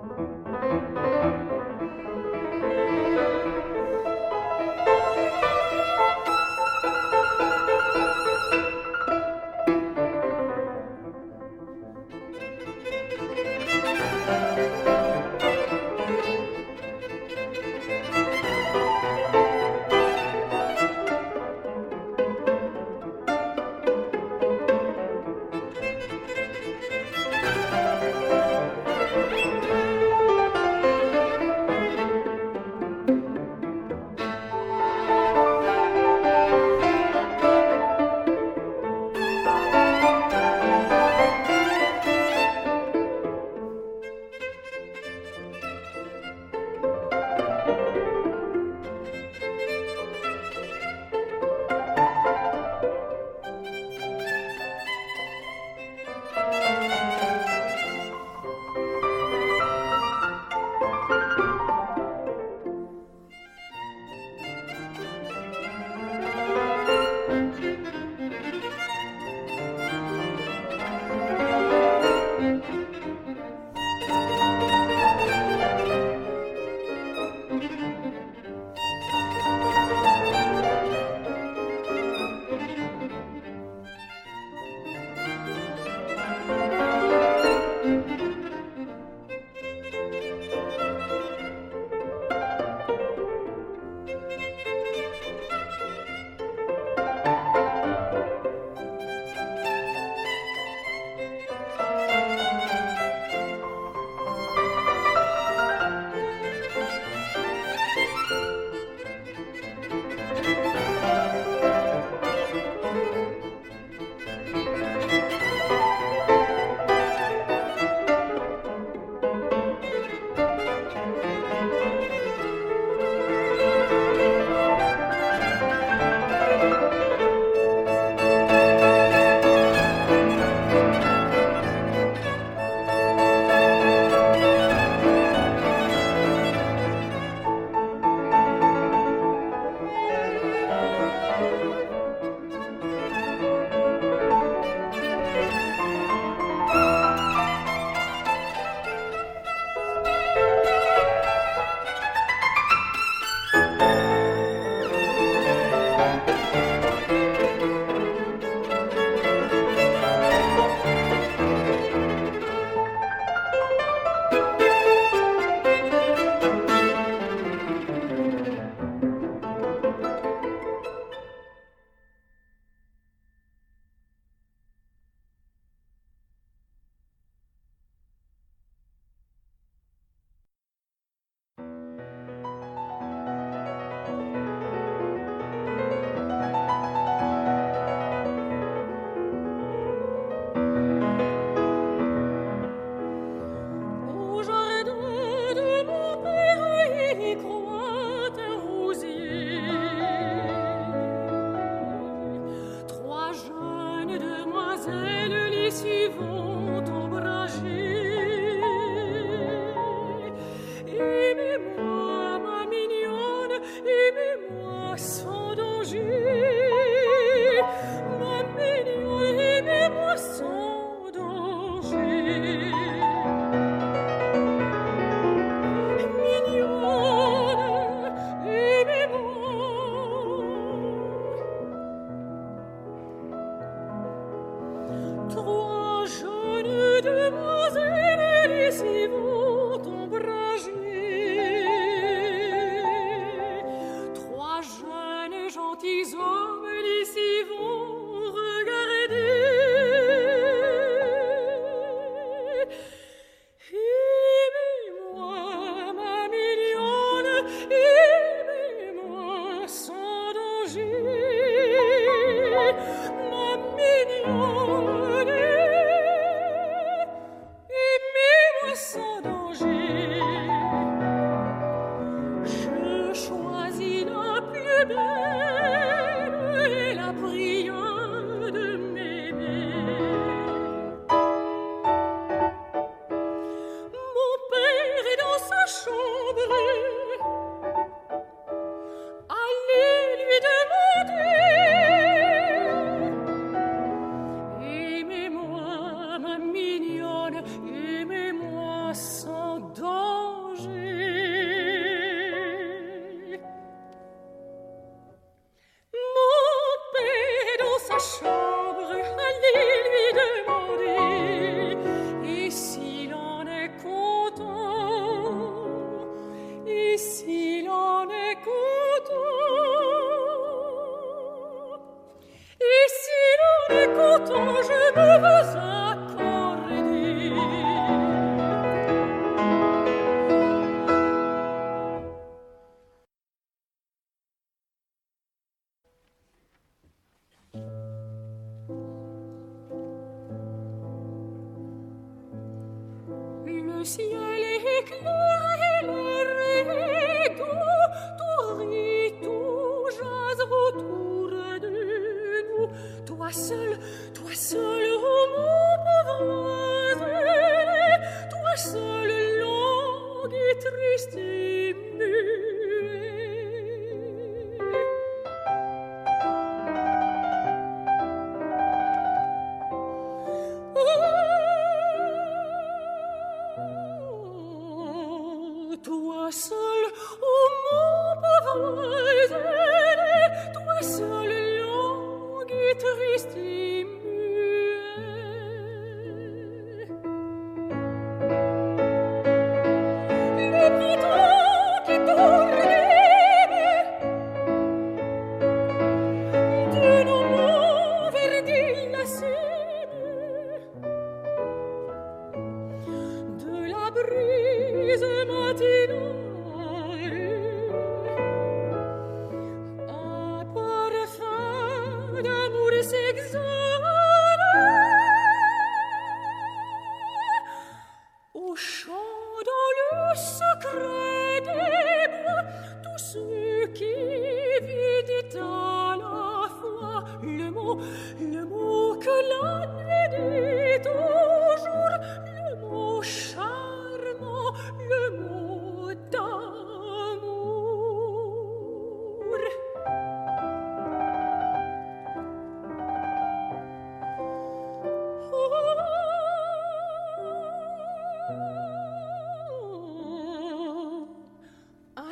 Ma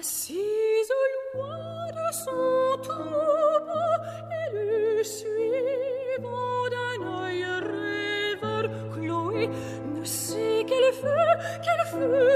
assise loin de son tombeau, et le suivant d'un œil rêveur, Chloé ne sait quel feu, quel feu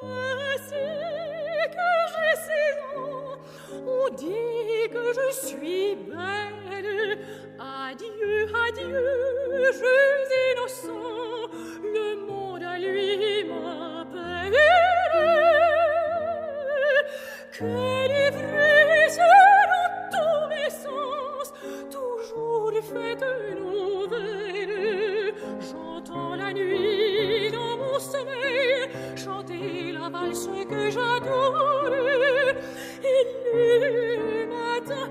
Voici que j'essaye, on dit que je suis belle. Adieu, adieu, je jez innocent, le monde à lui m'a peinée. Quelle effusion dans tous mes sens, toujours les fêtes. cheval, ce que j'adore, il lui matin.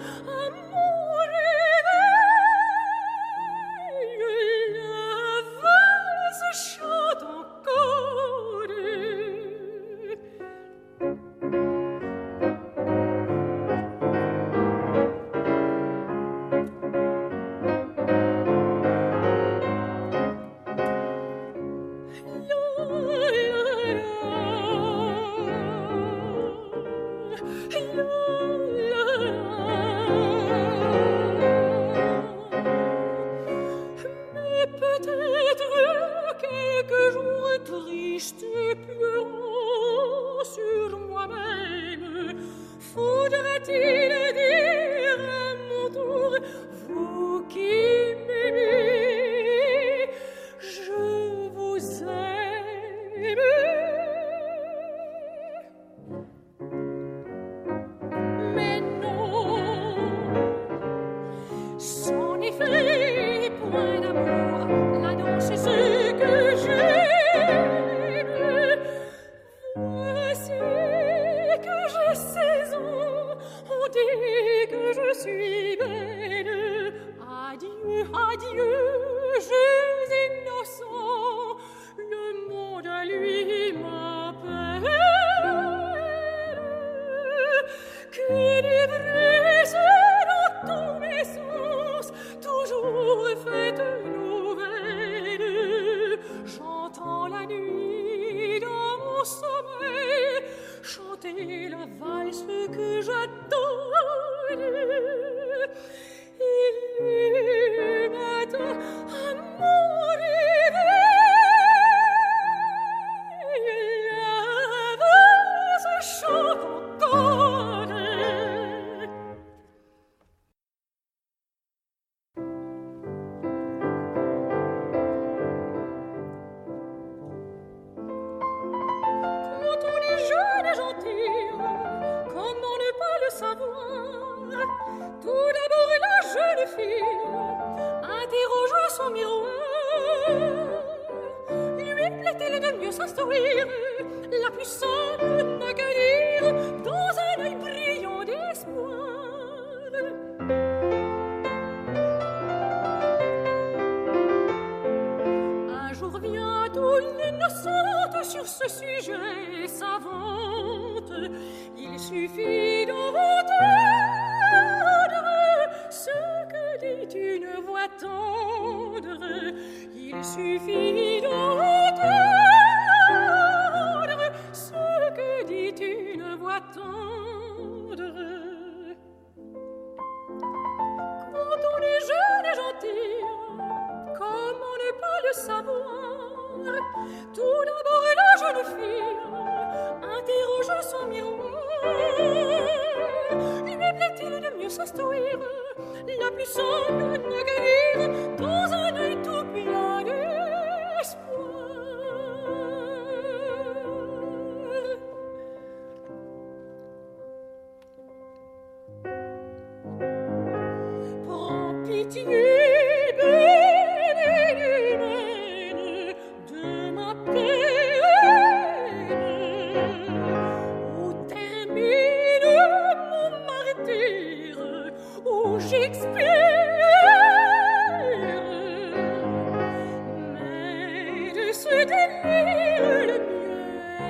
La plus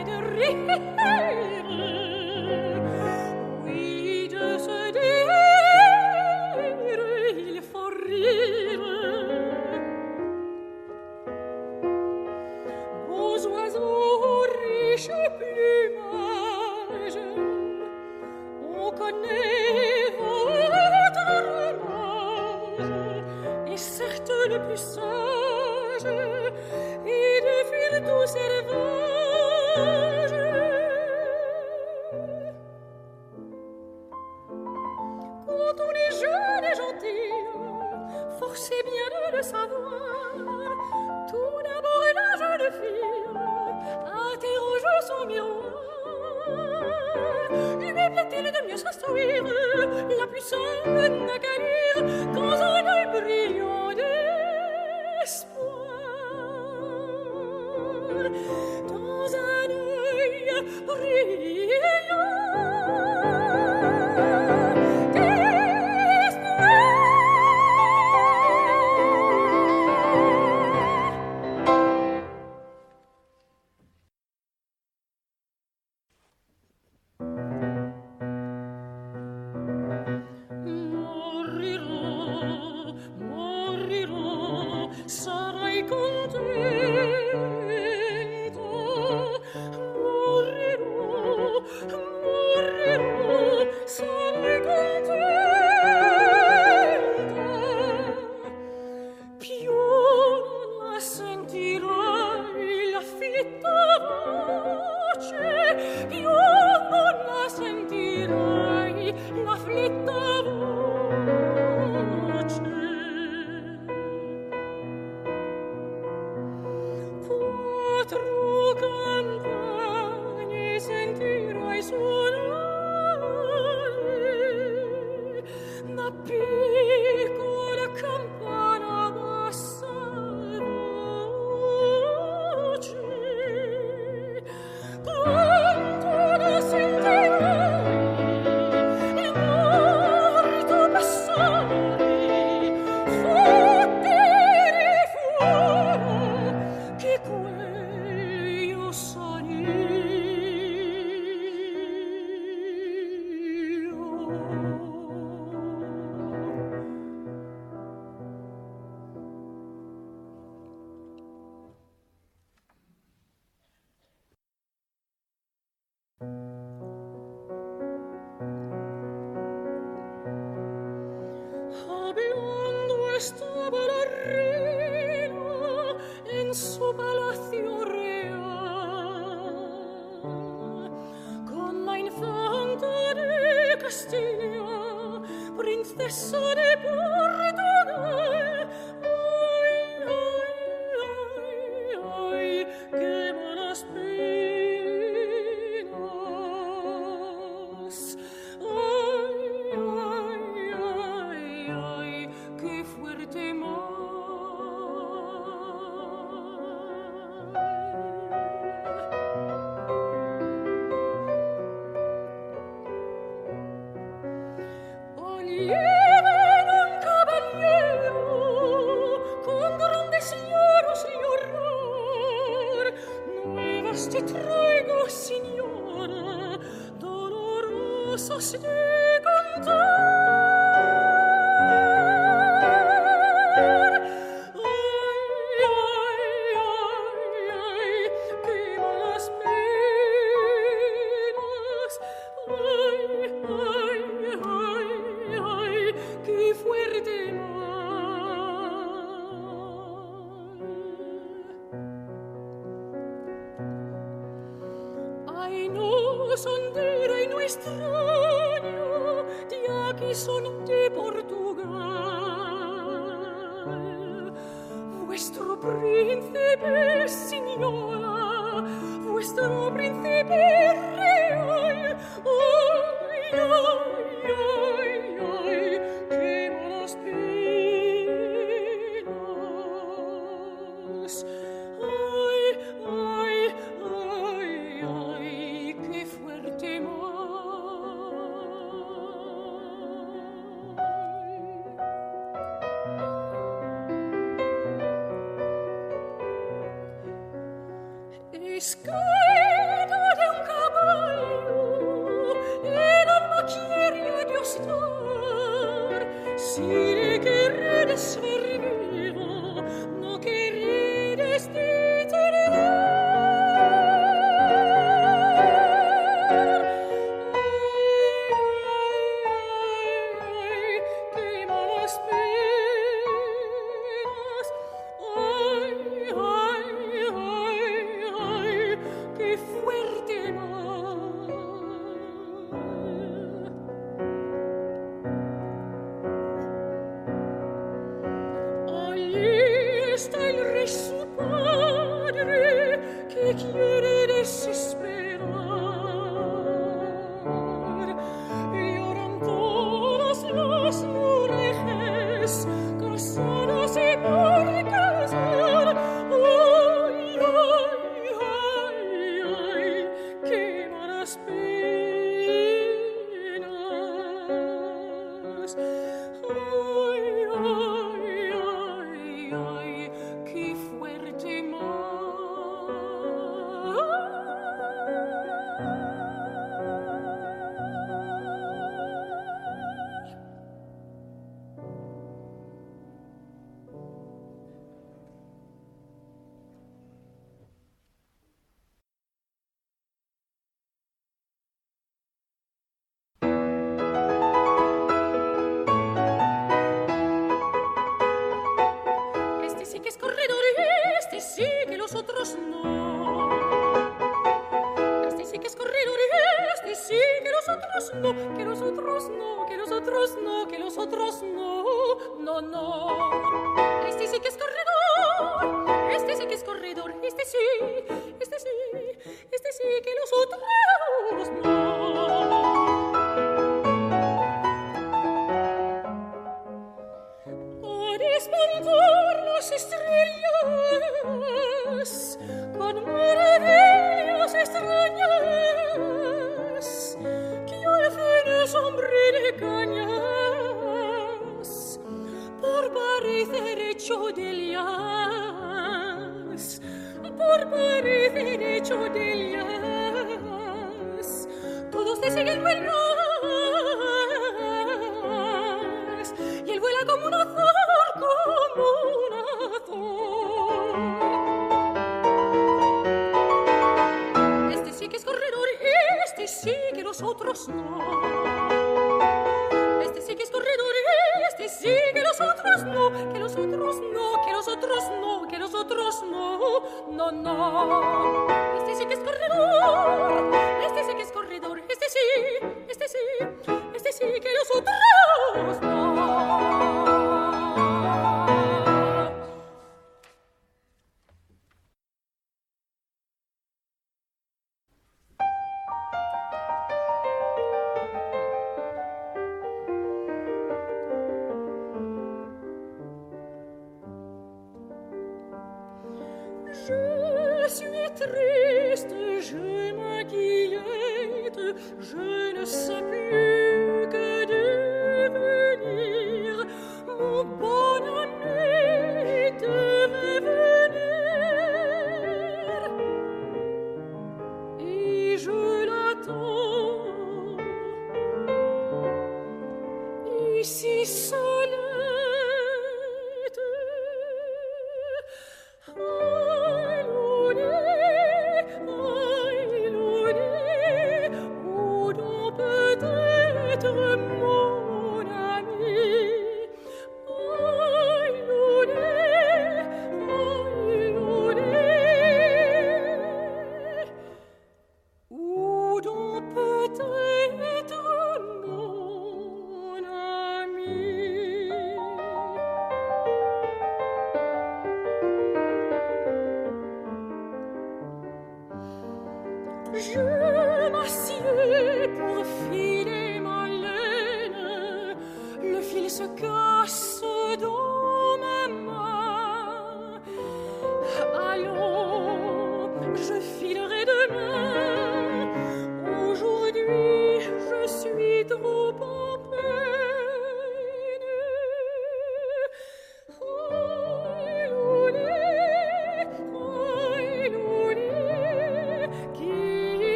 Rede, rede, Mm -hmm. destinia, prinzessa de pur be usted sigue el vuelo.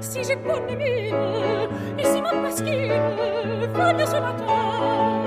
Si tu veux de moi, rire de sourire,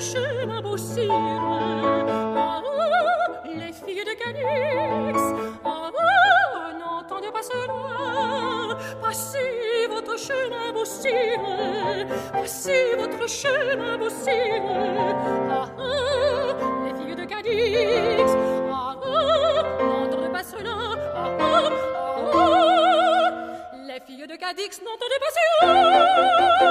chemin, beau. Ah, les filles de Cadix, ah, n'entendez pas cela. Passez votre chemin, beau passez votre chemin, beau. Ah, les filles de Cadix, ah, n'entendez pas cela. Ah, ah, ah, les filles de Cadix n'entendez pas cela.